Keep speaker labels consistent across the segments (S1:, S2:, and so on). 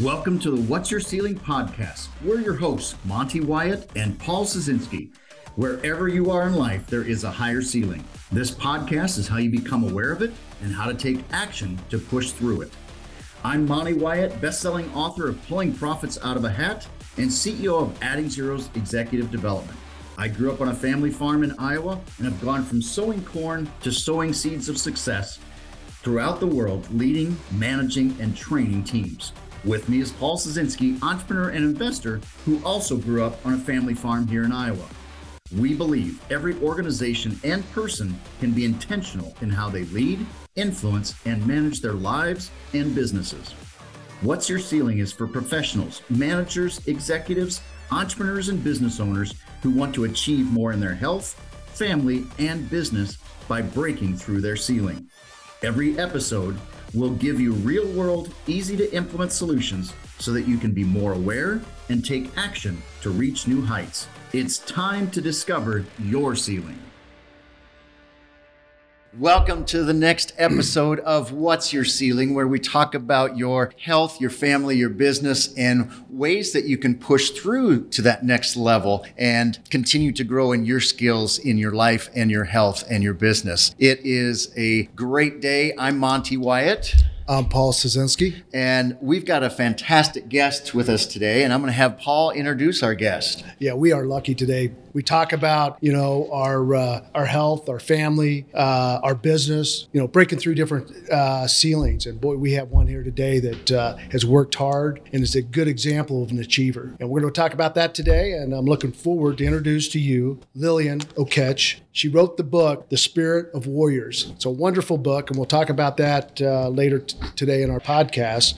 S1: Welcome to the What's Your Ceiling podcast. We're your hosts, Monte Wyatt and Paul Scieszinski. Wherever you are in life, there is a higher ceiling. This podcast is how you become aware of it and how to take action to push through it. I'm Monte Wyatt, best-selling author of Pulling Profits Out of a Hat and CEO of Adding Zero's Executive Development. I grew up on a family farm in Iowa and have gone from sowing corn to sowing seeds of success throughout the world, leading, managing, and training teams. With me is Paul Scieszinski, entrepreneur and investor who also grew up on a family farm here in Iowa. We believe every organization and person can be intentional in how they lead, influence, and manage their lives and businesses. What's Your Ceiling is for professionals, managers, executives, entrepreneurs, and business owners who want to achieve more in their health, family, and business by breaking through their ceiling. Every episode will give you real world, easy to implement solutions so that you can be more aware and take action to reach new heights. It's time to discover your ceiling. Welcome to the next episode of What's Your Ceiling, where we talk about your health, your family, your business, and ways that you can push through to that next level and continue to grow in your skills in your life and your health and your business. It is a great day. I'm Monte Wyatt.
S2: I'm Paul Scieszinski.
S1: And we've got a fantastic guest with us today, and I'm going to have Paul introduce our guest.
S2: Yeah, we are lucky today we talk about you know our uh, our health, our family, uh, our business. You know, breaking through different uh, ceilings. And boy, we have one here today that uh, has worked hard and is a good example of an achiever. And we're going to talk about that today. And I'm looking forward to introduce to you Lilian Okech. She wrote the book The Spirit of Warriors. It's a wonderful book, and we'll talk about that uh, later t- today in our podcast.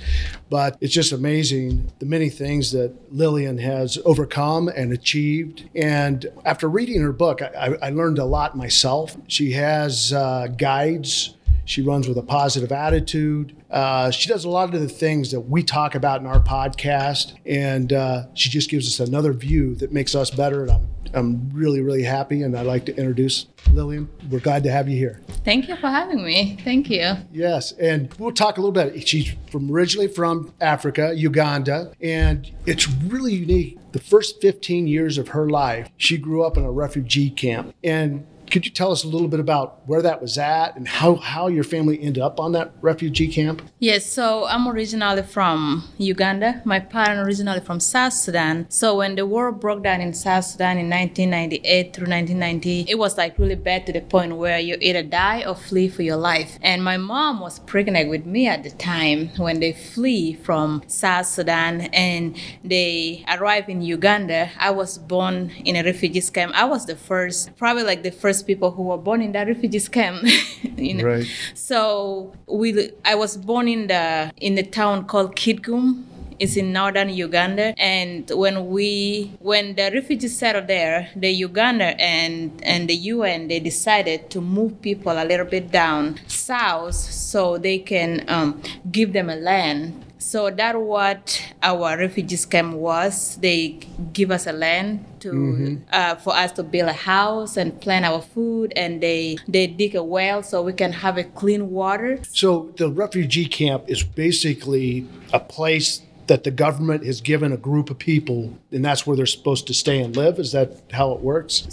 S2: But it's just amazing the many things that Lilian has overcome and achieved. And after reading her book, I, I learned a lot myself. She has uh, guides. She runs with a positive attitude. Uh, she does a lot of the things that we talk about in our podcast, and uh, she just gives us another view that makes us better. And I'm I'm really, really happy, and I'd like to introduce Lilian. We're glad to have you here.
S3: Thank you for having me. Thank you.
S2: Yes, and we'll talk a little bit. She's from originally from Africa, Uganda, and it's really unique. The first 15 years of her life, she grew up in a refugee camp, and could you tell us a little bit about where that was at and how, how your family ended up on that refugee camp?
S3: Yes, so I'm originally from Uganda. My parents originally from South Sudan. So when the war broke down in South Sudan in 1998 through 1990, it was like really bad to the point where you either die or flee for your life. And my mom was pregnant with me at the time when they flee from South Sudan and they arrived in Uganda. I was born in a refugee camp. I was the first, probably like the first first people who were born in that refugee camp. you know? Right. So we, I was born in the in the town called Kitgum. It's in northern Uganda, and when we when the refugees settled there, the Uganda and and the UN they decided to move people a little bit down south so they can um, give them a land so that what our refugee camp was. They give us a land to mm-hmm. uh, for us to build a house and plant our food, and they they dig a well so we can have a clean water.
S2: So the refugee camp is basically a place that the government has given a group of people, and that's where they're supposed to stay and live. Is that how it works?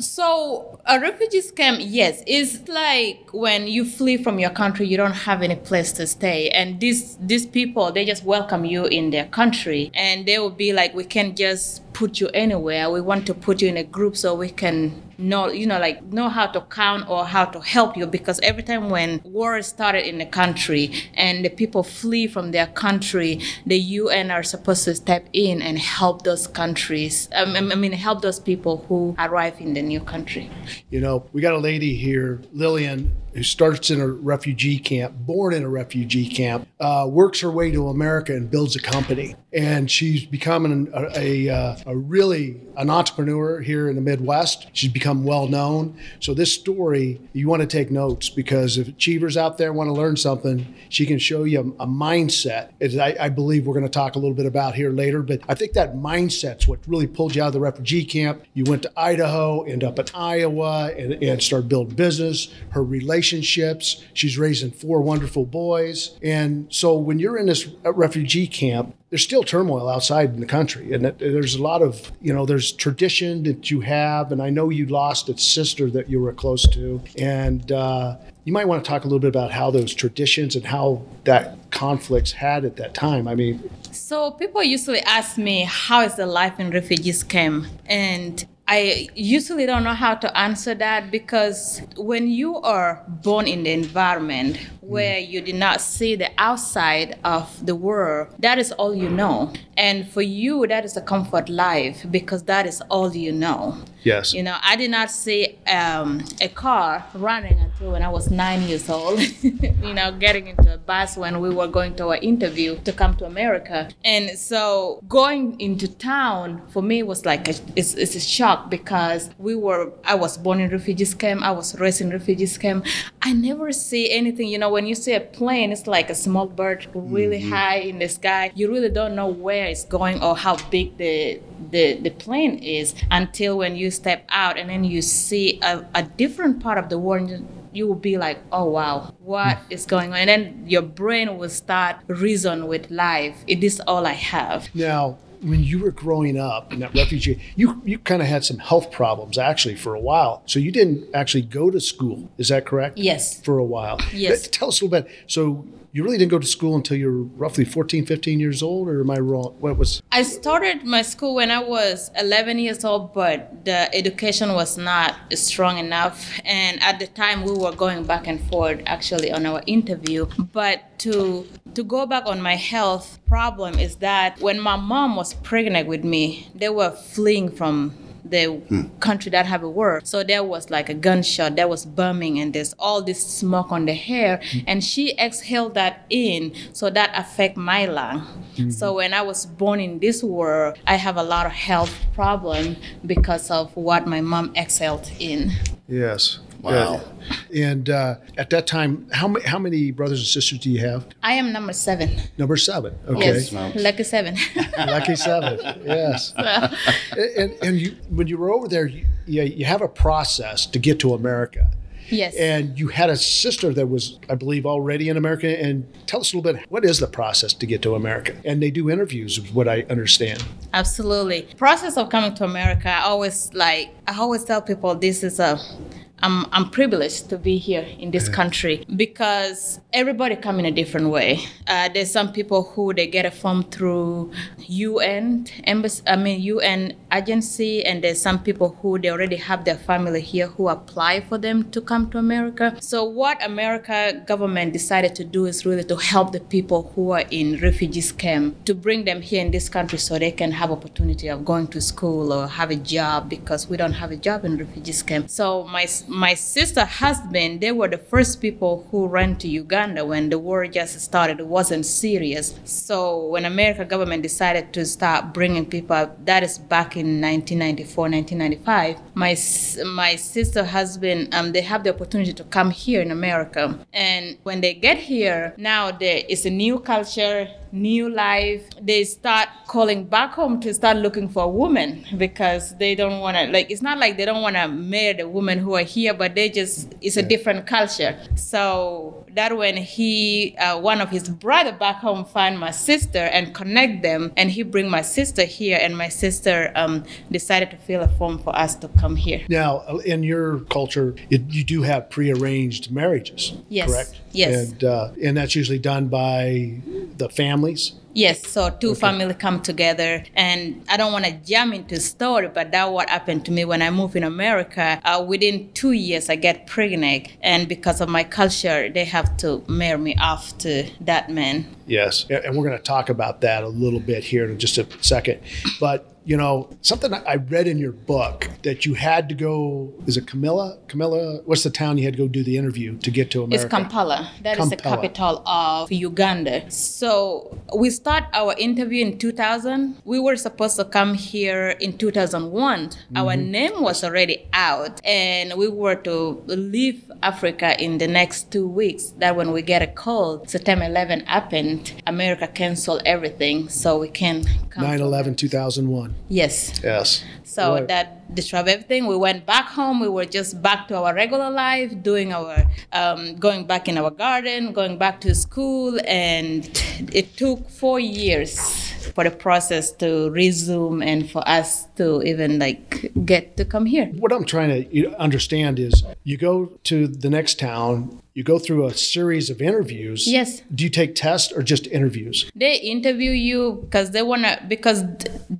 S3: So a refugee camp, yes, is like when you flee from your country, you don't have any place to stay, and these these people they just welcome you in their country, and they will be like, we can just put you anywhere. We want to put you in a group so we can know, you know, like know how to count or how to help you. Because every time when war started in the country and the people flee from their country, the UN are supposed to step in and help those countries. Um, I mean, help those people who arrive in the new country.
S2: You know, we got a lady here, Lilian, who starts in a refugee camp, born in a refugee camp, uh, works her way to America and builds a company. And she's becoming a, a, uh, a, really an entrepreneur here in the Midwest. She's become become well known. So this story, you want to take notes because if achievers out there want to learn something, she can show you a, a mindset. I, I believe we're going to talk a little bit about here later, but I think that mindset's what really pulled you out of the refugee camp. You went to Idaho, end up in Iowa, and, and started building business. Her relationships. She's raising four wonderful boys, and so when you're in this refugee camp, there's still turmoil outside in the country, and there's a lot of you know there's tradition that you have, and I know you lost a sister that you were close to, and uh, you might want to talk a little bit about how those traditions and how that conflicts had at that time. I mean,
S3: so people usually ask me how is the life in refugees camp, and I usually don't know how to answer that because when you are born in the environment where you did not see the outside of the world, that is all you know. And for you, that is a comfort life because that is all you know.
S2: Yes.
S3: You know, I did not see um, a car running until when I was nine years old, you know, getting into a bus when we were going to our interview to come to America. And so going into town for me was like, a, it's, it's a shock because we were, I was born in refugees camp, I was raised in refugees camp. I never see anything, you know, when you see a plane, it's like a small bird really mm-hmm. high in the sky. You really don't know where it's going or how big the, the, the plane is until when you step out and then you see a, a different part of the world you will be like, oh wow, what is going on? And then your brain will start reason with life. It is all I have.
S2: Now, when you were growing up in that refugee, you you kind of had some health problems actually for a while. So you didn't actually go to school. Is that correct?
S3: Yes.
S2: For a while.
S3: Yes.
S2: Tell us a little bit. So you really didn't go to school until you were roughly 14, 15 years old, or am I wrong? What was?
S3: I started my school when I was 11 years old, but the education was not strong enough. And at the time, we were going back and forth actually on our interview. But to to go back on my health problem is that when my mom was pregnant with me, they were fleeing from the hmm. country that have a war. So there was like a gunshot, there was bombing, and there's all this smoke on the hair, hmm. and she exhaled that in, so that affect my lung. Hmm. So when I was born in this world, I have a lot of health problem because of what my mom exhaled in.
S2: Yes.
S1: Wow.
S2: And uh, at that time, how, ma- how many brothers and sisters do you have?
S3: I am number seven.
S2: Number seven. Okay.
S3: Yes. Lucky seven.
S2: Lucky seven. Yes. and and you, when you were over there, you, you have a process to get to America.
S3: Yes.
S2: And you had a sister that was, I believe, already in America. And tell us a little bit, what is the process to get to America? And they do interviews, is what I understand.
S3: Absolutely. Process of coming to America, I always like, I always tell people this is a I'm, I'm privileged to be here in this country because everybody come in a different way. Uh, there's some people who they get a form through UN embassy, I mean UN agency, and there's some people who they already have their family here who apply for them to come to America. So what America government decided to do is really to help the people who are in refugees camp to bring them here in this country so they can have opportunity of going to school or have a job because we don't have a job in refugees camp. So my my sister husband, they were the first people who ran to Uganda when the war just started. It wasn't serious. So when American government decided to start bringing people up, that is back in 1994, 1995. My my sister husband, um, they have the opportunity to come here in America, and when they get here, now there is a new culture new life they start calling back home to start looking for a woman because they don't want to like it's not like they don't want to marry the women who are here but they just it's a different culture. So that when he uh, one of his brother back home find my sister and connect them and he bring my sister here and my sister um, decided to fill a form for us to come here.
S2: Now in your culture it, you do have prearranged marriages
S3: yes.
S2: correct?
S3: Yes.
S2: And uh, and that's usually done by the families
S3: Yes, so two okay. families come together, and I don't want to jump into story, but that what happened to me when I moved in America. Uh, within two years, I get pregnant, and because of my culture, they have to marry me off to that man.
S2: Yes, and we're going to talk about that a little bit here in just a second, but you know, something I read in your book that you had to go. Is it Camilla? Camilla? What's the town you had to go do the interview to get to America?
S3: It's Kampala. That is the capital of Uganda. So we start our interview in 2000. We were supposed to come here in 2001. Our
S2: Mm-hmm.
S3: name was already out, and we were to leave Africa in the next two weeks. That when we get a call, September 11 happened. America canceled everything, so we can come.
S2: 9 11 2001.
S3: Yes.
S2: Yes.
S3: So
S2: Right.
S3: that disrupted everything. We went back home. We were just back to our regular life, doing our, um, going back in our garden, going back to school, and it took four years for the process to resume and for us to even like get to come here.
S2: What I'm trying to understand is you go to the next town, you go through a series of interviews.
S3: Yes.
S2: Do you take tests or just interviews?
S3: They interview you because they wanna because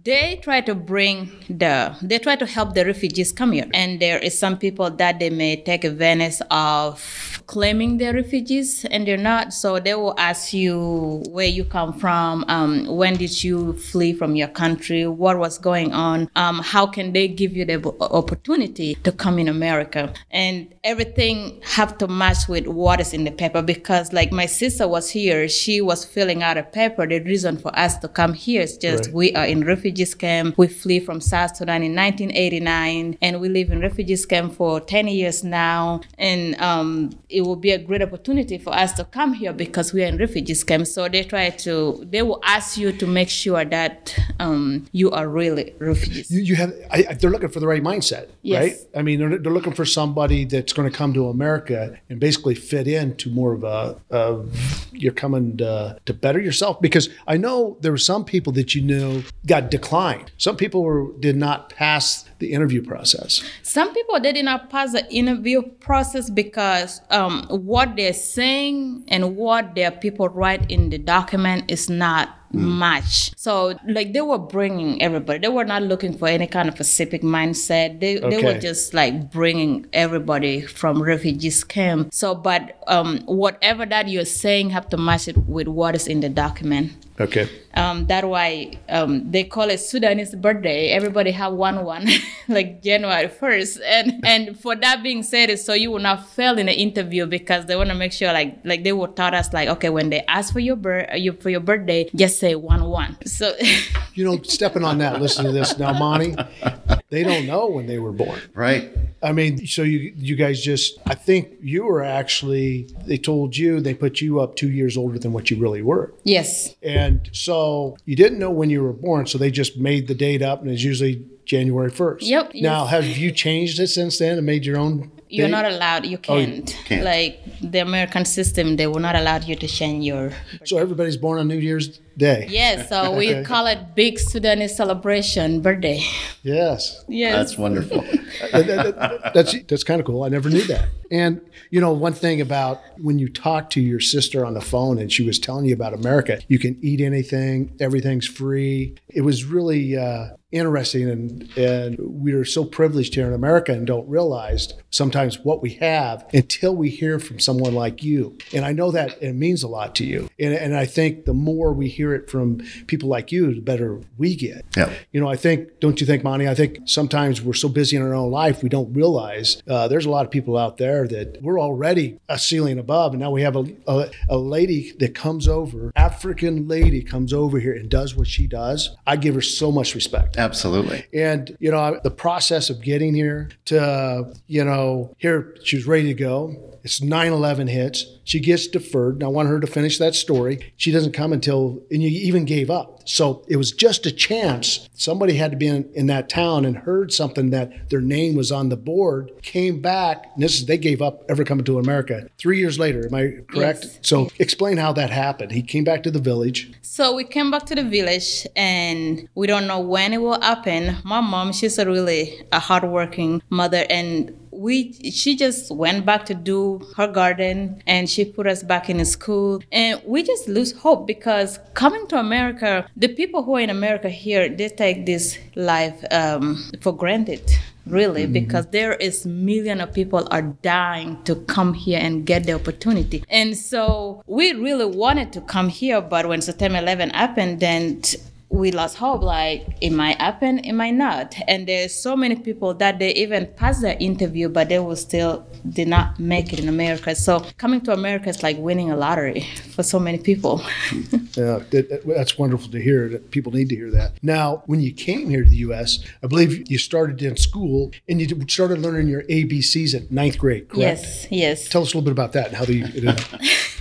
S3: they try to bring the they try to help the refugees come here, and there is some people that they may take advantage of claiming they're refugees and they're not. So they will ask you where you come from, um, when did you flee from your country, what was going on, um, how can they give you the opportunity to come in America, and everything have to match with what is in the paper because like my sister was here, she was filling out a paper. The reason for us to come here is just
S2: Right.
S3: we are in refugees camp. We flee from South Sudan in 1989, and we live in refugees camp for 10 years now. And um, it will be a great opportunity for us to come here because we are in refugees camp. So they try to, they will ask you to make sure that um, you are really refugees.
S2: You, you have, I, they're looking for the right mindset,
S3: Yes.
S2: right? I mean, they're, they're looking for somebody that's going to come to America and basically fit into more of a, of you're coming to, to better yourself. Because I know there were some people that you knew got declined. Some people were, did not pass the interview process.
S3: Some people they did not pass the interview process because um, what they're saying and what their people write in the document is not match. So like they were bringing everybody. They were not looking for any kind of specific mindset. They they were just like bringing everybody from refugees camp. So but um, whatever that you're saying have to match it with what is in the document.
S2: Okay.
S3: Um, that's why um, they call it Sudanese birthday. Everybody have one one, like January first, and and for that being said, is so you will not fail in the interview because they want to make sure, like like they will taught us, like okay, when they ask for your birth, you for your birthday, just say one one. So
S2: You know, stepping on that, listen to this now, Monte. They don't know when they were born.
S1: Right.
S2: I mean, so you you guys just I think you were actually they told you they put you up 2 years older than what you really were.
S3: yes,
S2: And so you didn't know when you were born, so they just made the date up and it's usually January 1st.
S3: Yep,
S2: Now, have you changed it since then and made your own
S3: you're
S2: date?
S3: not allowed. You
S2: Oh,
S3: can't.
S1: can't.
S3: Like the American system, they will not allow you to change your
S2: So everybody's born on New Year's Day.
S3: Yes, so we
S2: Okay.
S3: call it big Sudanese celebration birthday.
S2: Yes.
S3: Yes.
S1: That's wonderful.
S2: That- that- that- that's that's kind of cool. I never knew that. And you know, one thing about when you talk to your sister on the phone and she was telling you about America, you can eat anything, everything's free. It was really uh, interesting, and and we are so privileged here in America and don't realize sometimes what we have until we hear from someone like you. And I know that it means a lot to you. And and I think the more we hear it from people like you, the better we get.
S1: Yeah.
S2: You know, I think, don't you think, Monte? I think sometimes we're so busy in our own life, we don't realize uh, there's a lot of people out there that we're already a ceiling above. And now we have a, a, a lady that comes over, African lady comes over here and does what she does. I give her so much respect.
S1: Absolutely.
S2: And, you know, the process of getting here to, you know, here she was ready to go. It's 9 11 hits. She gets deferred. And I want her to finish that story. She doesn't come until, and you even gave up. So it was just a chance. Somebody had to be in, in that town and heard something that their name was on the board, came back, and this is, they gave up ever coming to America. Three years later, am I correct?
S3: Yes.
S2: So explain how that happened. He came back to the village.
S3: So we came back to the village and we don't know when it will happen. My mom, she's a really a hardworking mother and we she just went back to do her garden and she put us back in school. And we just lose hope because coming to America, the people who are in America here, they take this life um, for granted really because there is million of people are dying to come here and get the opportunity. And so we really wanted to come here but when september 11 happened then we lost hope like it might happen it might not. And there's so many people that they even passed their interview but they will still did not make it in america. So coming to america is like winning a lottery for so many people.
S2: Yeah that, that's wonderful to hear that people need to hear that. Now when you came here to the us i believe you started in school and you started learning your abcs at ninth grade correct?
S3: Yes yes.
S2: Tell us a little bit about that and how the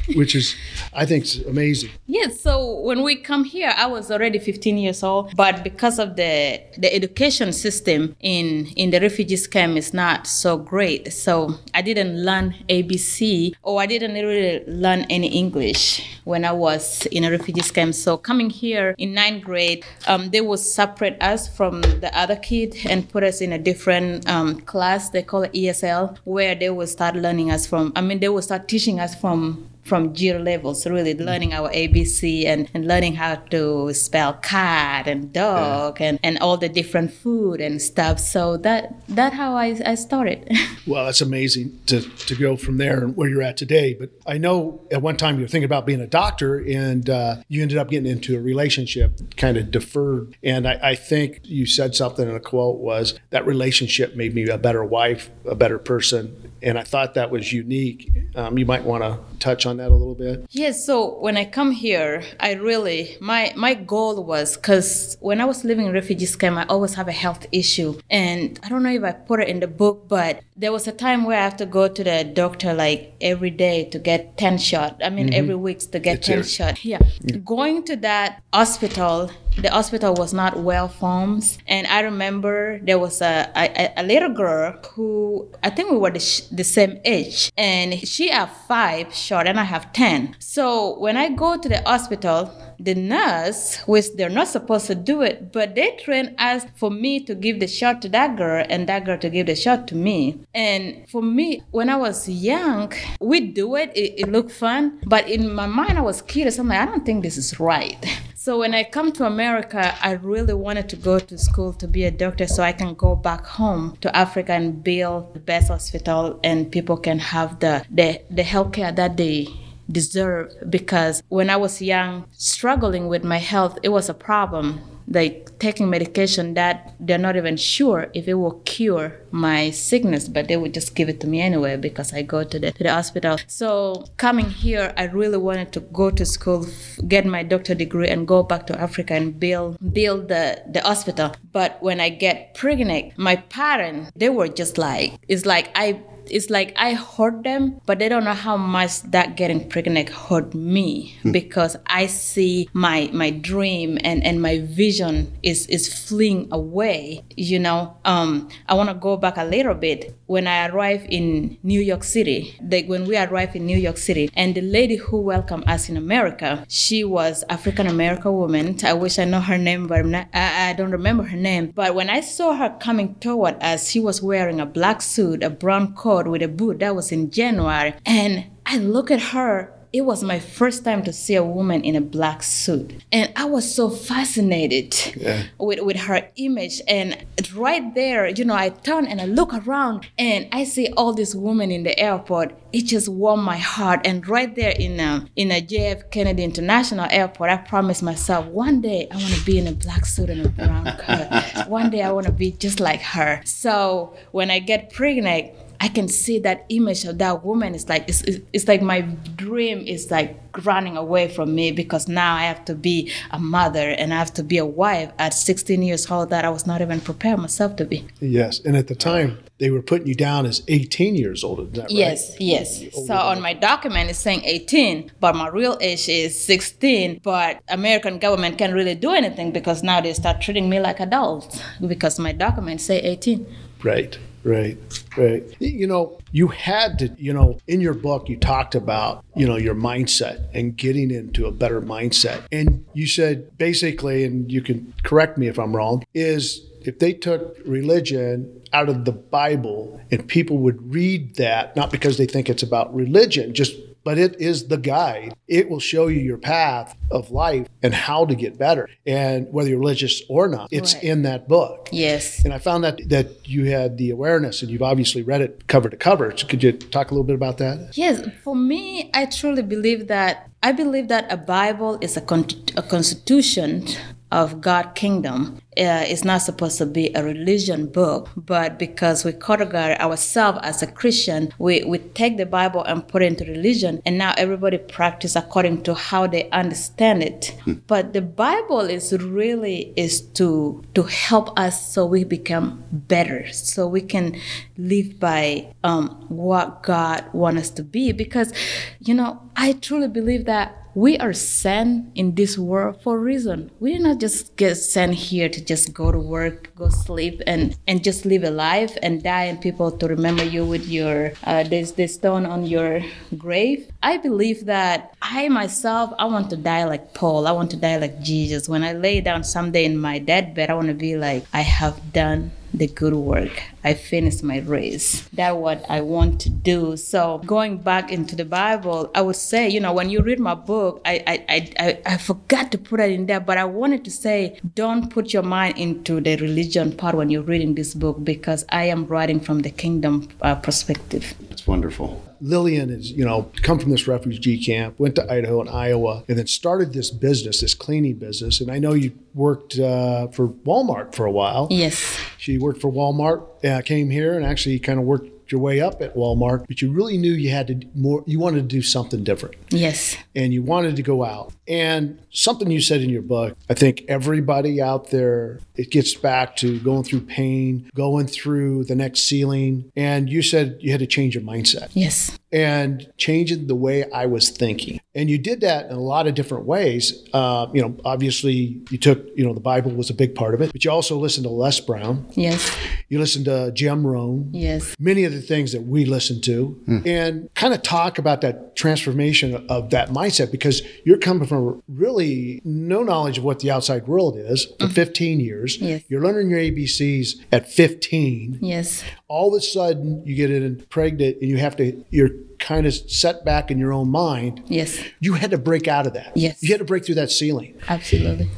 S2: which is I think amazing.
S3: Yes. So when we come here, I was already 15 years old, but because of the the education system in in the refugees camp is not so great, so I didn't learn ABC or I didn't really learn any English when I was in a refugee camp. So coming here in ninth grade, um, they would separate us from the other kid and put us in a different um, class. They call it ESL, where they will start learning us from. I mean, they will start teaching us from from zero levels, really learning our ABC and, and learning how to spell cat and dog yeah. and, and all the different food and stuff. So that that how I, I started.
S2: well, that's amazing to, to go from there and where you're at today. But I know at one time you were thinking about being a doctor and uh, you ended up getting into a relationship, kind of deferred. And I, I think you said something in a quote was that relationship made me a better wife, a better person, and I thought that was unique. Um, you might want to touch on that a little bit.
S3: Yes. So when I come here, I really my my goal was because when I was living in refugees camp, I always have a health issue, and I don't know if I put it in the book, but there was a time where I have to go to the doctor like every day to get ten shot. I mean, mm-hmm. every week to get it's ten here. shot. Yeah. yeah. Going to that hospital the hospital was not well formed and i remember there was a, a, a little girl who i think we were the, sh- the same age and she have five shot and i have ten so when i go to the hospital the nurse, which they're not supposed to do it, but they train us for me to give the shot to that girl and that girl to give the shot to me. And for me, when I was young, we do it, it, it looked fun, but in my mind, I was curious. I'm like, I don't think this is right. So when I come to America, I really wanted to go to school to be a doctor so I can go back home to Africa and build the best hospital and people can have the the, the healthcare that they deserve because when I was young, struggling with my health, it was a problem like taking medication that they're not even sure if it will cure my sickness, but they would just give it to me anyway because I go to the, to the hospital. So coming here, I really wanted to go to school, get my doctor degree, and go back to Africa and build build the, the hospital. But when I get pregnant, my parents they were just like it's like I it's like I hurt them, but they don't know how much that getting pregnant hurt me hmm. because I see my my dream and and my vision is is fleeing away. You know, um, I want to go back a little bit. When I arrived in New York City, like when we arrived in New York City, and the lady who welcomed us in America, she was African American woman. I wish I know her name, but not, I, I don't remember her name. But when I saw her coming toward us, she was wearing a black suit, a brown coat with a boot. That was in January. And I look at her it was my first time to see a woman in a black suit. And I was so fascinated yeah. with, with her image. And right there, you know, I turn and I look around and I see all these women in the airport. It just warmed my heart. And right there in a, um, in a JF Kennedy International Airport, I promised myself one day I want to be in a black suit and a brown coat. one day I want to be just like her. So when I get pregnant, I can see that image of that woman. It's like it's, it's like my dream is like running away from me because now I have to be a mother and I have to be a wife at 16 years old that I was not even prepared myself to be.
S2: Yes, and at the time they were putting you down as 18 years old. Right?
S3: Yes, yes. Oh, so on my document it's saying 18, but my real age is 16. But American government can't really do anything because now they start treating me like adults because my document say 18.
S2: Right. Right, right. You know, you had to, you know, in your book, you talked about, you know, your mindset and getting into a better mindset. And you said basically, and you can correct me if I'm wrong, is if they took religion out of the Bible and people would read that, not because they think it's about religion, just but it is the guide. It will show you your path of life and how to get better. And whether you're religious or not, it's right. in that book.
S3: Yes.
S2: And I found that that you had the awareness and you've obviously read it cover to cover. So could you talk a little bit about that?
S3: Yes. For me, I truly believe that I believe that a Bible is a, con- a constitution of God kingdom. Uh, it's not supposed to be a religion book, but because we categorize ourselves as a Christian, we, we take the Bible and put it into religion, and now everybody practice according to how they understand it. Hmm. But the Bible is really is to to help us so we become better, so we can live by um, what God wants us to be. Because, you know, I truly believe that we are sent in this world for a reason. We did not just get sent here to just go to work, go sleep, and and just live a life and die, and people to remember you with your uh, this this stone on your grave. I believe that I myself I want to die like Paul. I want to die like Jesus. When I lay down someday in my deathbed, I want to be like I have done the good work. I finished my race. That's what I want to do. So going back into the Bible, I would say, you know, when you read my book, I I, I, I forgot to put it in there, but I wanted to say, don't put your mind into the religion part when you're reading this book because I am writing from the kingdom uh, perspective.
S1: It's wonderful.
S2: Lilian is, you know, come from this refugee camp, went to Idaho and Iowa, and then started this business, this cleaning business. And I know you worked uh, for Walmart for a while.
S3: Yes.
S2: She worked for Walmart, uh, came here, and actually kind of worked your way up at Walmart, but you really knew you had to more, you wanted to do something different.
S3: Yes.
S2: And you wanted to go out. And something you said in your book, I think everybody out there, it gets back to going through pain, going through the next ceiling. And you said you had to change your mindset.
S3: Yes.
S2: And changing the way I was thinking. And you did that in a lot of different ways. Uh, you know, obviously, you took, you know, the Bible was a big part of it, but you also listened to Les Brown.
S3: Yes.
S2: You listened to Jim Rohn.
S3: Yes.
S2: Many of the things that we listen to mm. and kind of talk about that transformation of that mindset because you're coming from really no knowledge of what the outside world is for mm-hmm. 15 years.
S3: Yes.
S2: You're learning your ABCs at 15.
S3: Yes.
S2: All of a sudden you get it pregnant and you have to, you're kind of set back in your own mind.
S3: Yes.
S2: You had to break out of that.
S3: Yes.
S2: You had to break through that ceiling.
S3: Absolutely.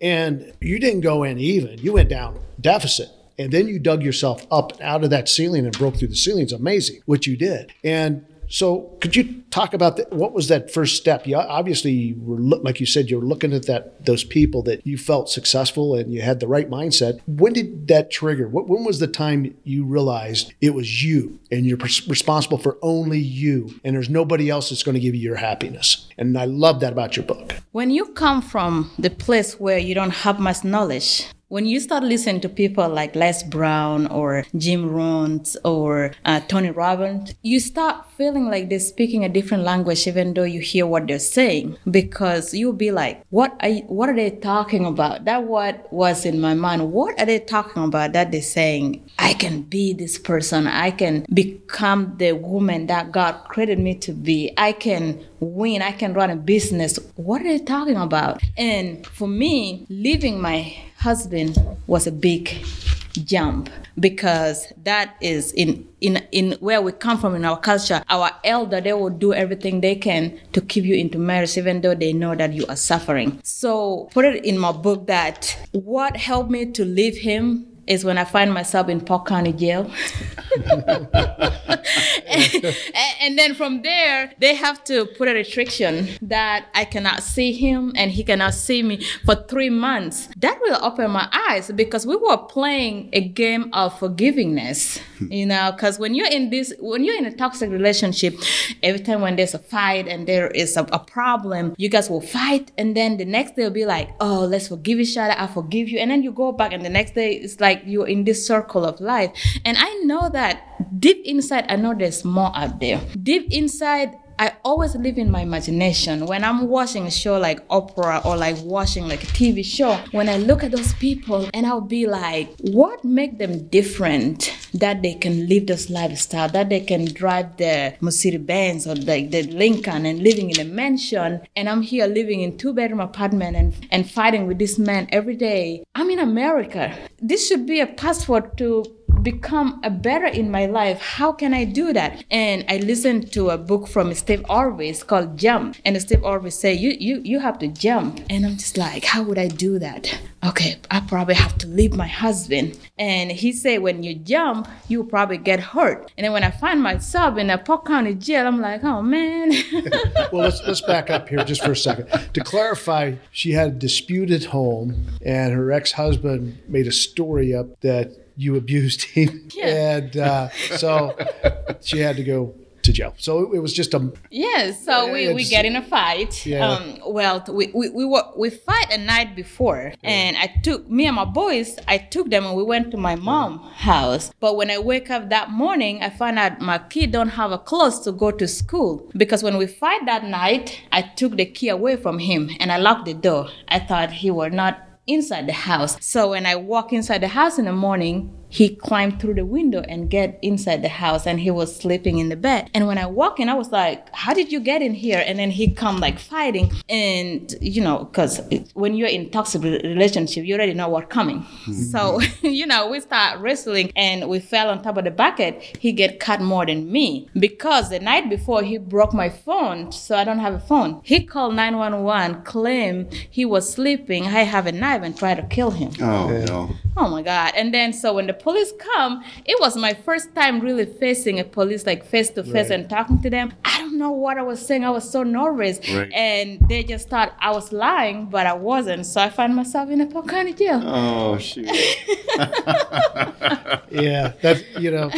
S2: And you didn't go in even, you went down deficit and then you dug yourself up out of that ceiling and broke through the ceiling. It's amazing what you did. And so, could you talk about the, what was that first step? You obviously you were like you said, you were looking at that those people that you felt successful and you had the right mindset. When did that trigger? What, when was the time you realized it was you and you're responsible for only you, and there's nobody else that's going to give you your happiness? And I love that about your book.
S3: When you come from the place where you don't have much knowledge, when you start listening to people like Les Brown or Jim Rohn or uh, Tony Robbins, you start feeling like they're speaking a different language, even though you hear what they're saying, because you'll be like, "What are you, what are they talking about?" That what was in my mind. What are they talking about? That they're saying, "I can be this person. I can become the woman that God created me to be. I can win. I can run a business." What are they talking about? And for me, leaving my husband was a big jump because that is in in in where we come from in our culture. Our elder they will do everything they can to keep you into marriage even though they know that you are suffering. So put it in my book that what helped me to leave him is when I find myself in Polk County Jail. and, and, then from there, they have to put a restriction that I cannot see him and he cannot see me for three months. That will open my eyes because we were playing a game of forgivingness, hmm. you know, because when you're in this, when you're in a toxic relationship, every time when there's a fight and there is a, a problem, you guys will fight. And then the next day will be like, oh, let's forgive each other. I forgive you. And then you go back and the next day it's like, like you're in this circle of life. And I know that deep inside, I know there's more out there. Deep inside, I always live in my imagination. When I'm watching a show like Oprah or like watching like a TV show, when I look at those people and I'll be like, what make them different that they can live this lifestyle, that they can drive the Mercedes Benz or the, the Lincoln and living in a mansion. And I'm here living in two bedroom apartment and, and fighting with this man every day. I'm in America. This should be a passport to become a better in my life? How can I do that? And I listened to a book from Steve Harvey called Jump. And Steve Harvey say, you, you, you have to jump. And I'm just like, how would I do that? Okay, I probably have to leave my husband. And he said, when you jump, you probably get hurt. And then when I find myself in a Polk County jail, I'm like, oh man.
S2: well, let's, let's back up here just for a second. To clarify, she had a dispute at home, and her ex husband made a story up that you abused him.
S3: Yeah.
S2: And uh, so she had to go to jail. So it, was just a.
S3: Yeah, so we, we get in a fight.
S2: Yeah.
S3: Um, well, we, we, we, were, we fight a night before, and I took, me and my boys, I took them and we went to my mom's house. But when I wake up that morning, I find out my kid don't have a clothes to go to school. Because when we fight that night, I took the key away from him and I locked the door. I thought he would not inside the house. So when I walk inside the house in the morning, he climbed through the window and get inside the house and he was sleeping in the bed. And when I walk in, I was like, how did you get in here? And then he come like fighting. And, you know, because when you're in toxic relationship, you already know what's coming. Mm-hmm. So, you know, we start wrestling and we fell on top of the bucket. He get cut more than me because the night before he broke my phone. So I don't have a phone. He called 911, claim he was sleeping. I have a knife and try to kill him.
S4: Oh no.
S3: Oh my God. And then so when the police come, it was my first time really facing a police like face to face and talking to them. I don't know what I was saying. I was so nervous.
S4: Right.
S3: And they just thought I was lying, but I wasn't. So I found myself in a Polk County jail.
S4: Oh shoot.
S2: Yeah, that you know,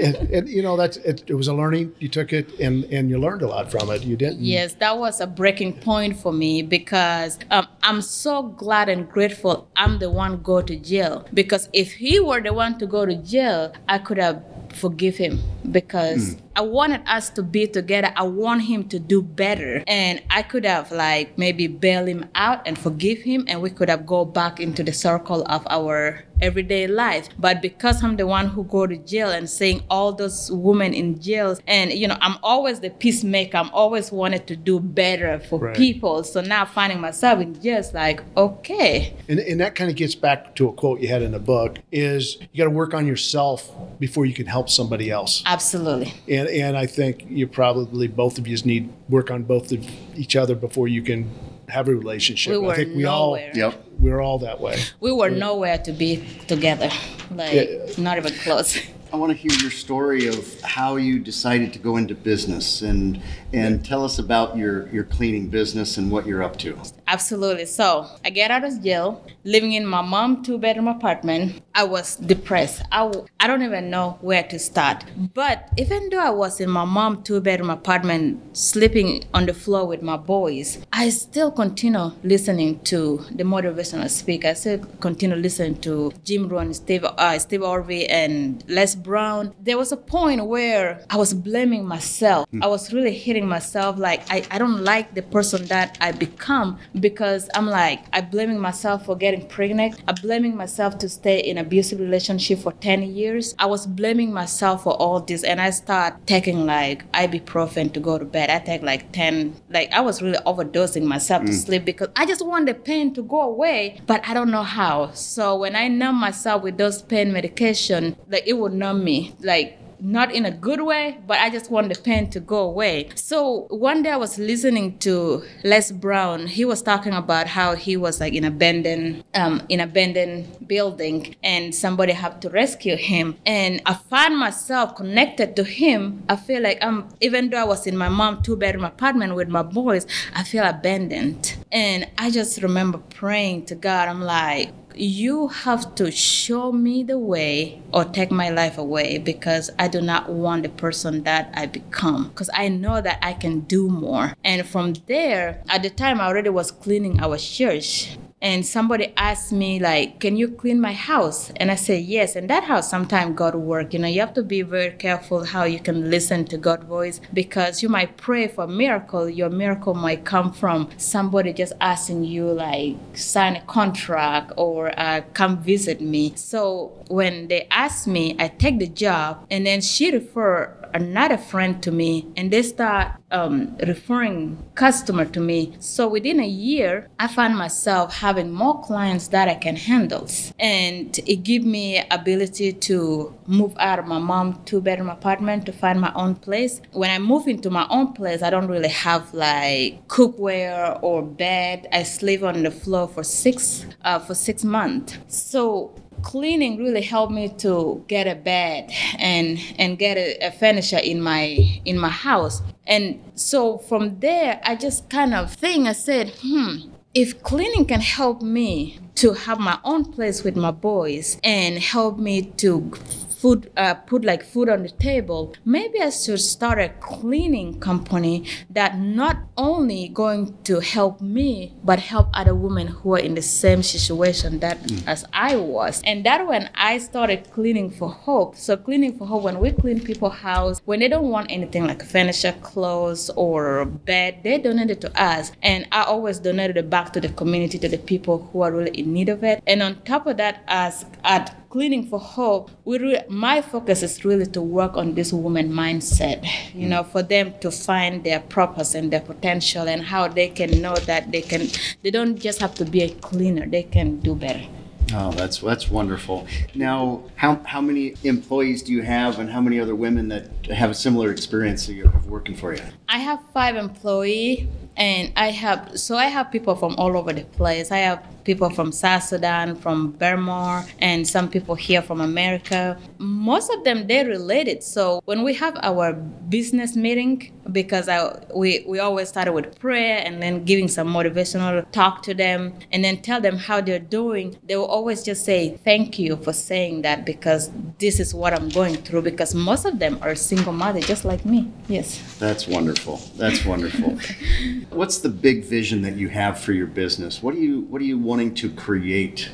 S2: and, and, you know that's it, it was a learning. You took it and and you learned a lot from it. You didn't.
S3: Yes, that was a breaking point for me because um, I'm so glad and grateful I'm the one go to jail. Because if he were the one to go to jail, I could have forgive him because mm. I wanted us to be together. I want him to do better. And I could have like maybe bail him out and forgive him and we could have go back into the circle of our everyday life. But because I'm the one who go to jail and seeing all those women in jails and you know, I'm always the peacemaker. I'm always wanted to do better for
S2: Right.
S3: people. So now finding myself in jail is like, okay.
S2: And, and that kind of gets back to a quote you had in the book: "Is you got to work on yourself before you can help somebody else."
S3: Absolutely.
S2: And and I think you probably both of you need work on both of each other before you can have a relationship.
S3: We
S2: I
S3: were
S2: think we
S3: nowhere.
S2: all
S4: Yep.
S2: We're all that way.
S3: We were nowhere to be together. Like
S2: Yeah.
S3: not even close.
S4: I want to hear your story of how you decided to go into business and and tell us about your your cleaning business and what you're up to.
S3: Absolutely. So I get out of jail, living in my mom two bedroom apartment. I was depressed. I, w- I don't even know where to start. But even though I was in my mom two bedroom apartment, sleeping on the floor with my boys, I still continue listening to the motivational speaker. I still continue listening to Jim Rohn, Steve, uh, Steve Harvey, and Les Brown. There was a point where I was blaming myself. I was really hitting myself like I, I don't like the person that I become because I'm like I'm blaming myself for getting pregnant. I'm blaming myself to stay in abusive relationship for 10 years. I was blaming myself for all this and I start taking like ibuprofen to go to bed. I take like 10 like I was really overdosing myself to sleep because I just want the pain to go away, but I don't know how. So when I numb myself with those pain medication, like it would numb me. Like not in a good way, but I just want the pain to go away. So one day I was listening to Les Brown. He was talking about how he was like in abandoned, um, in abandoned building, and somebody had to rescue him. And I found myself connected to him. I feel like I'm, even though I was in my mom two bedroom apartment with my boys, I feel abandoned. And I just remember praying to God. I'm like, you have to show me the way or take my life away because I do not want the person that I become because I know that I can do more. And from there, at the time I already was cleaning our church and somebody asked me like can you clean my house? And i say yes. And that house sometimes god work you know you have to be very careful how you can listen to god's voice because you might pray for a miracle your miracle might come from somebody just asking you like sign a contract or uh, come visit me. So when they asked me i take the job and then she referred another friend to me, and they start um, referring customer to me. So within a year, I found myself having more clients that I can handle, and it gave me ability to move out of my mom two bedroom apartment to find my own place. When I move into my own place, I don't really have like cookware or bed. I sleep on the floor for six uh, for six months. So cleaning really helped me to get a bed and and get a, a, furniture in my in my house and so from there i just kind of thing. i said hmm if cleaning can help me to have my own place with my boys and help me to food uh, put like food on the table maybe i should start a cleaning company that not only going to help me but help other women who are in the same situation that mm. as i was. And that when i started cleaning for hope so cleaning for hope when we clean people's house when they don't want anything like furniture clothes or bed they donate it to us. And i always donated it back to the community to the people who are really in need of it. And on top of that as at cleaning for hope we re- my focus is really to work on this woman mindset you know for them to find their purpose and their potential and how they can know that they can they don't just have to be a cleaner they can do better
S4: Oh, that's that's wonderful. Now, how how many employees do you have, and how many other women that have a similar experience that you have working for you?
S3: I have five employees and I have so I have people from all over the place. I have people from South Sudan, from Burma, and some people here from America. Most of them they're related. So when we have our business meeting, because I we we always started with prayer and then giving some motivational talk to them, and then tell them how they're doing. They will always just say thank you for saying that because this is what I'm going through. Because most of them are single mother, just like me. Yes.
S4: That's wonderful. That's wonderful. What's the big vision that you have for your business? What are you What are you wanting to create?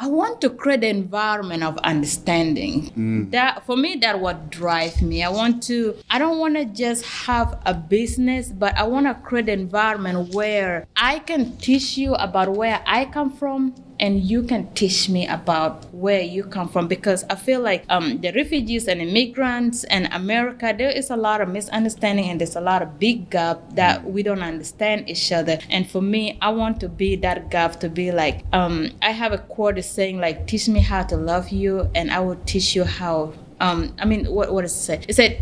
S3: I want to create an environment of understanding. Mm. That for me, that what drives me. I want to. I don't want to just have a business, but I want to create an environment where I can teach you about where I come from and you can teach me about where you come from because I feel like um, the refugees and immigrants and America, there is a lot of misunderstanding and there's a lot of big gap that we don't understand each other. And for me, I want to be that gap to be like, um, I have a quote saying like, teach me how to love you and I will teach you how. Um, I mean, what what does it? It said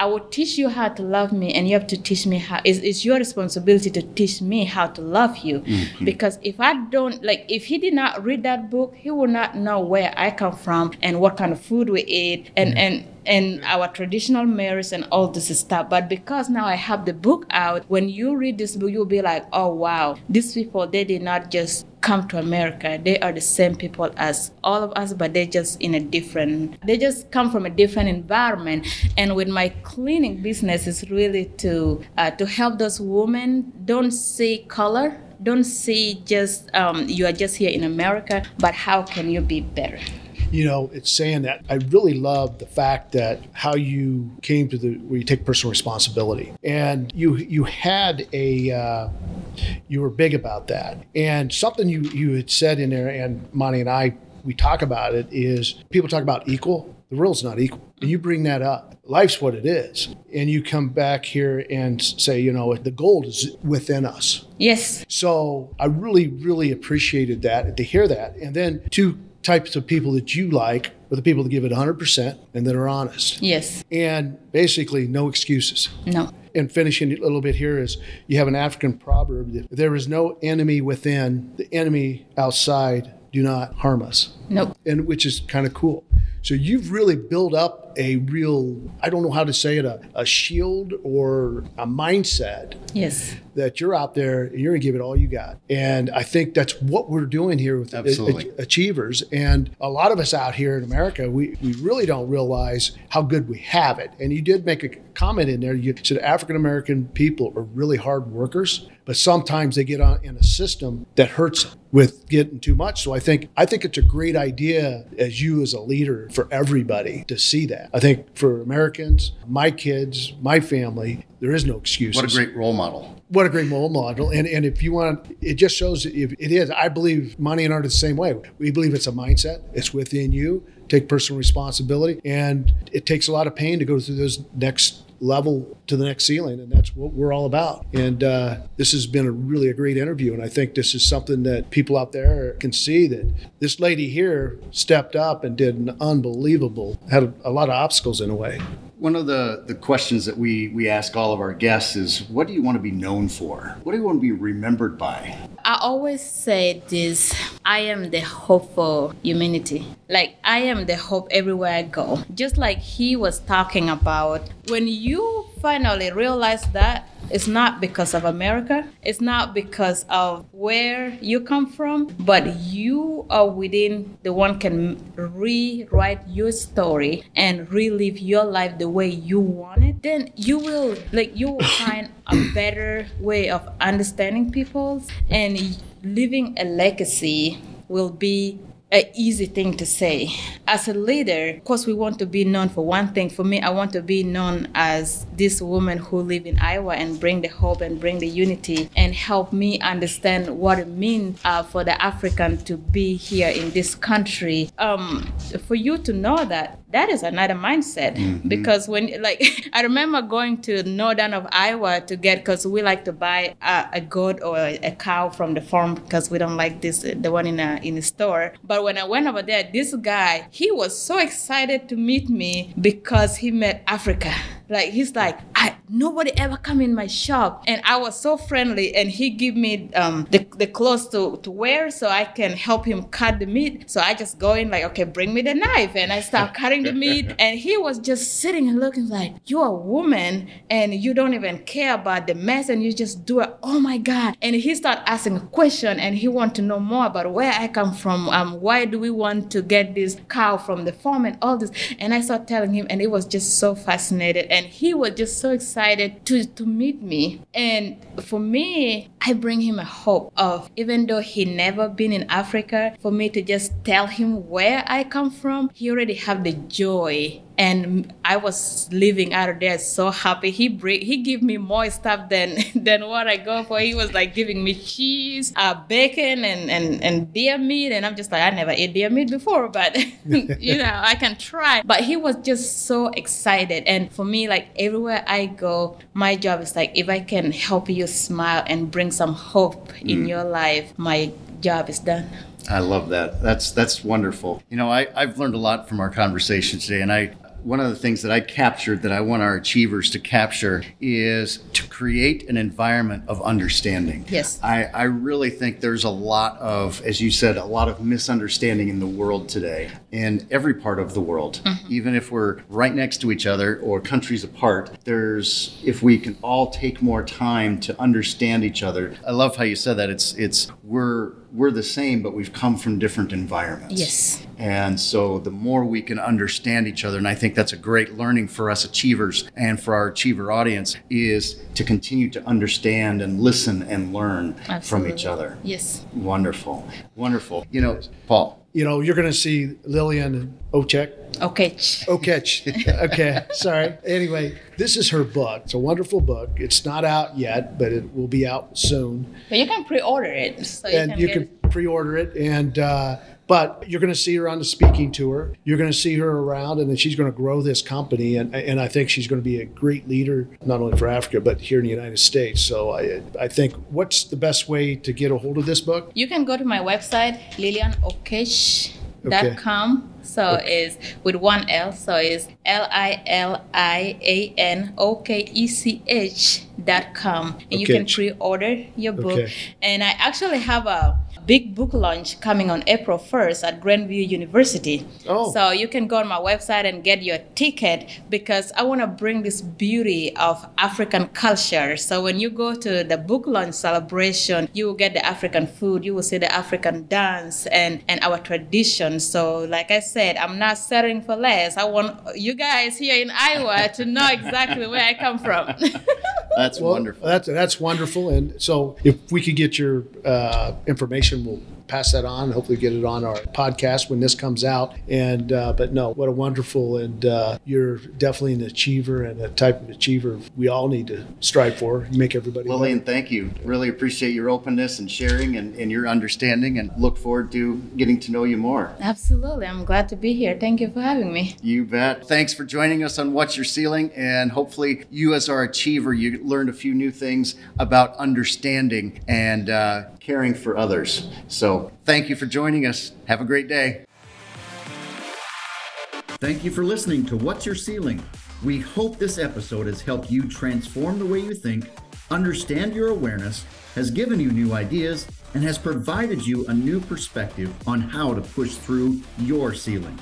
S3: I will teach you how to love me, and you have to teach me how. It's, it's your responsibility to teach me how to love you. Mm-hmm. Because if I don't, like, if he did not read that book, he will not know where I come from and what kind of food we eat and, and, and our traditional marriage and all this stuff. But because now I have the book out, when you read this book, you'll be like, oh, wow, these people, they did not just come to America. They are the same people as all of us, but they just in a different, they just come from a different environment. And with my cleaning business is really to, uh, to help those women don't see color, don't see just, um, you are just here in America, but how can you be better?
S2: you know, it's saying that I really love the fact that how you came to the where you take personal responsibility, and you you had a uh, you were big about that, and something you you had said in there, and Monte and I we talk about it is people talk about equal. The world's not equal. And you bring that up. Life's what it is. And you come back here and say, you know, the gold is within us.
S3: Yes.
S2: So I really, really appreciated that to hear that. And then to types of people that you like are the people that give it 100% and that are honest.
S3: Yes.
S2: And basically, no excuses.
S3: No.
S2: And finishing a little bit here is you have an African proverb that there is no enemy within, the enemy outside do not harm us.
S3: Nope.
S2: And which is kind of cool. So you've really built up a real, I don't know how to say it, a, a shield or a mindset.
S3: Yes.
S2: That you're out there and you're going to give it all you got. And I think that's what we're doing here with
S4: Absolutely.
S2: achievers. And a lot of us out here in America, we, we really don't realize how good we have it. And you did make a comment in there. You said African American people are really hard workers, but sometimes they get on in a system that hurts them with getting too much. So I think I think it's a great idea as you as a leader for everybody to see that that. I think for Americans, my kids, my family, there is no excuse.
S1: What a great role model.
S2: What a great role model. And and if you want, it just shows if it is. I believe money and art are the same way. We believe it's a mindset. It's within you. Take personal responsibility, and it takes a lot of pain to go through those next level to the next ceiling and that's what we're all about. And uh, this has been a really a great interview and i think this is something that people out there can see that this lady here stepped up and did an unbelievable had a lot of obstacles in a way
S1: one of the, the questions that we, we ask all of our guests is what do you want to be known for? What do you want to be remembered by?
S3: I always say this I am the hope for humanity. Like, I am the hope everywhere I go. Just like he was talking about, when you finally realize that, it's not because of America. It's not because of where you come from, but you are within the one can rewrite your story and relive your life the way you want it. Then you will like you will find a better way of understanding people and living a legacy will be an easy thing to say. As a leader, of course, we want to be known for one thing. For me, I want to be known as this woman who live in Iowa and bring the hope and bring the unity and help me understand what it means uh, for the African to be here in this country. Um, for you to know that that is another mindset mm-hmm. because when like i remember going to northern of iowa to get because we like to buy a, a goat or a, a, cow from the farm because we don't like this the one in a in the store but when i went over there this guy he was so excited to meet me because he met africa like he's like, I nobody ever come in my shop, and I was so friendly, and he give me um, the, the clothes to, to wear so I can help him cut the meat. So I just go in like, okay, bring me the knife, and I start cutting the meat, and he was just sitting and looking like, you're a woman, and you don't even care about the mess, and you just do it. Oh my God! And he start asking a question, and he want to know more about where I come from. Um, why do we want to get this cow from the farm and all this? And I start telling him, and it was just so fascinated. And and he was just so excited to, to meet me. And for me, I bring him a hope of even though he never been in Africa, for me to just tell him where I come from, he already have the joy and I was living out there so happy. He bring, he give me more stuff than than what I go for. He was like giving me cheese, uh, bacon, and and and deer meat, and I'm just like I never ate deer meat before, but you know I can try. But he was just so excited, and for me, like everywhere I go, my job is like if I can help you smile and bring some hope in mm. your life, my job is done.
S1: I love that. That's that's wonderful. You know, I, I've learned a lot from our conversation today, and I one of the things that I captured that I want our achievers to capture is to create an environment of understanding.
S3: Yes.
S1: I, I really think there's a lot of, as you said, a lot of misunderstanding in the world today, in every part of the world. Mm-hmm. Even if we're right next to each other or countries apart, there's, if we can all take more time to understand each other. I love how you said that. It's, it's, we're, we're the same, but we've come from different environments.
S3: Yes.
S1: And so the more we can understand each other, and I think that's a great learning for us achievers and for our achiever audience, is to continue to understand and listen and learn Absolutely. from each other.
S3: Yes.
S1: Wonderful. Wonderful. You know, Paul.
S2: You know, you're going to see Lilian Ochek.
S3: Okech.
S2: Okech. okay. Sorry. Anyway, this is her book. It's a wonderful book. It's not out yet, but it will be out soon.
S3: But you can pre-order it. So
S2: and you can, you can pre-order it, and uh, but you're going to see her on the speaking tour. You're going to see her around, and then she's going to grow this company. And, and I think she's going to be a great leader, not only for Africa, but here in the United States. So I, I think what's the best way to get a hold of this book?
S3: You can go to my website, lilianokech.com. Okay. So okay. is with one L. So it's L I L I A N O K E C H dot com, and okay. you can pre-order your book. Okay. And I actually have a big book launch coming on April 1st at Grandview University. Oh. So you can go on my website and get your ticket because I want to bring this beauty of African culture. So when you go to the book launch celebration, you will get the African food, you will see the African dance and, and our traditions. So like I said, I'm not settling for less. I want you guys here in Iowa to know exactly where I come from.
S1: that's well, wonderful.
S2: That's that's wonderful. And so if we could get your uh, information information. We'll pass that on. Hopefully, get it on our podcast when this comes out. And uh, but no, what a wonderful and uh, you're definitely an achiever and a type of achiever we all need to strive for. Make everybody.
S4: Lilian,
S2: better.
S4: thank you. Really appreciate your openness and sharing and, and your understanding, and look forward to getting to know you more.
S3: Absolutely. I'm glad to be here. Thank you for having me.
S4: You bet. Thanks for joining us on What's Your Ceiling, and hopefully, you as our achiever, you learned a few new things about understanding and uh, caring for others. Thank you for joining us. Have a great day.
S1: Thank you for listening to What's Your Ceiling. We hope this episode has helped you transform the way you think, understand your awareness, has given you new ideas, and has provided you a new perspective on how to push through your ceiling.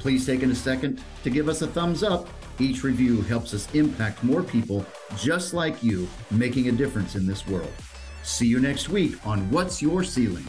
S1: Please take in a second to give us a thumbs up. Each review helps us impact more people just like you, making a difference in this world. See you next week on What's Your Ceiling.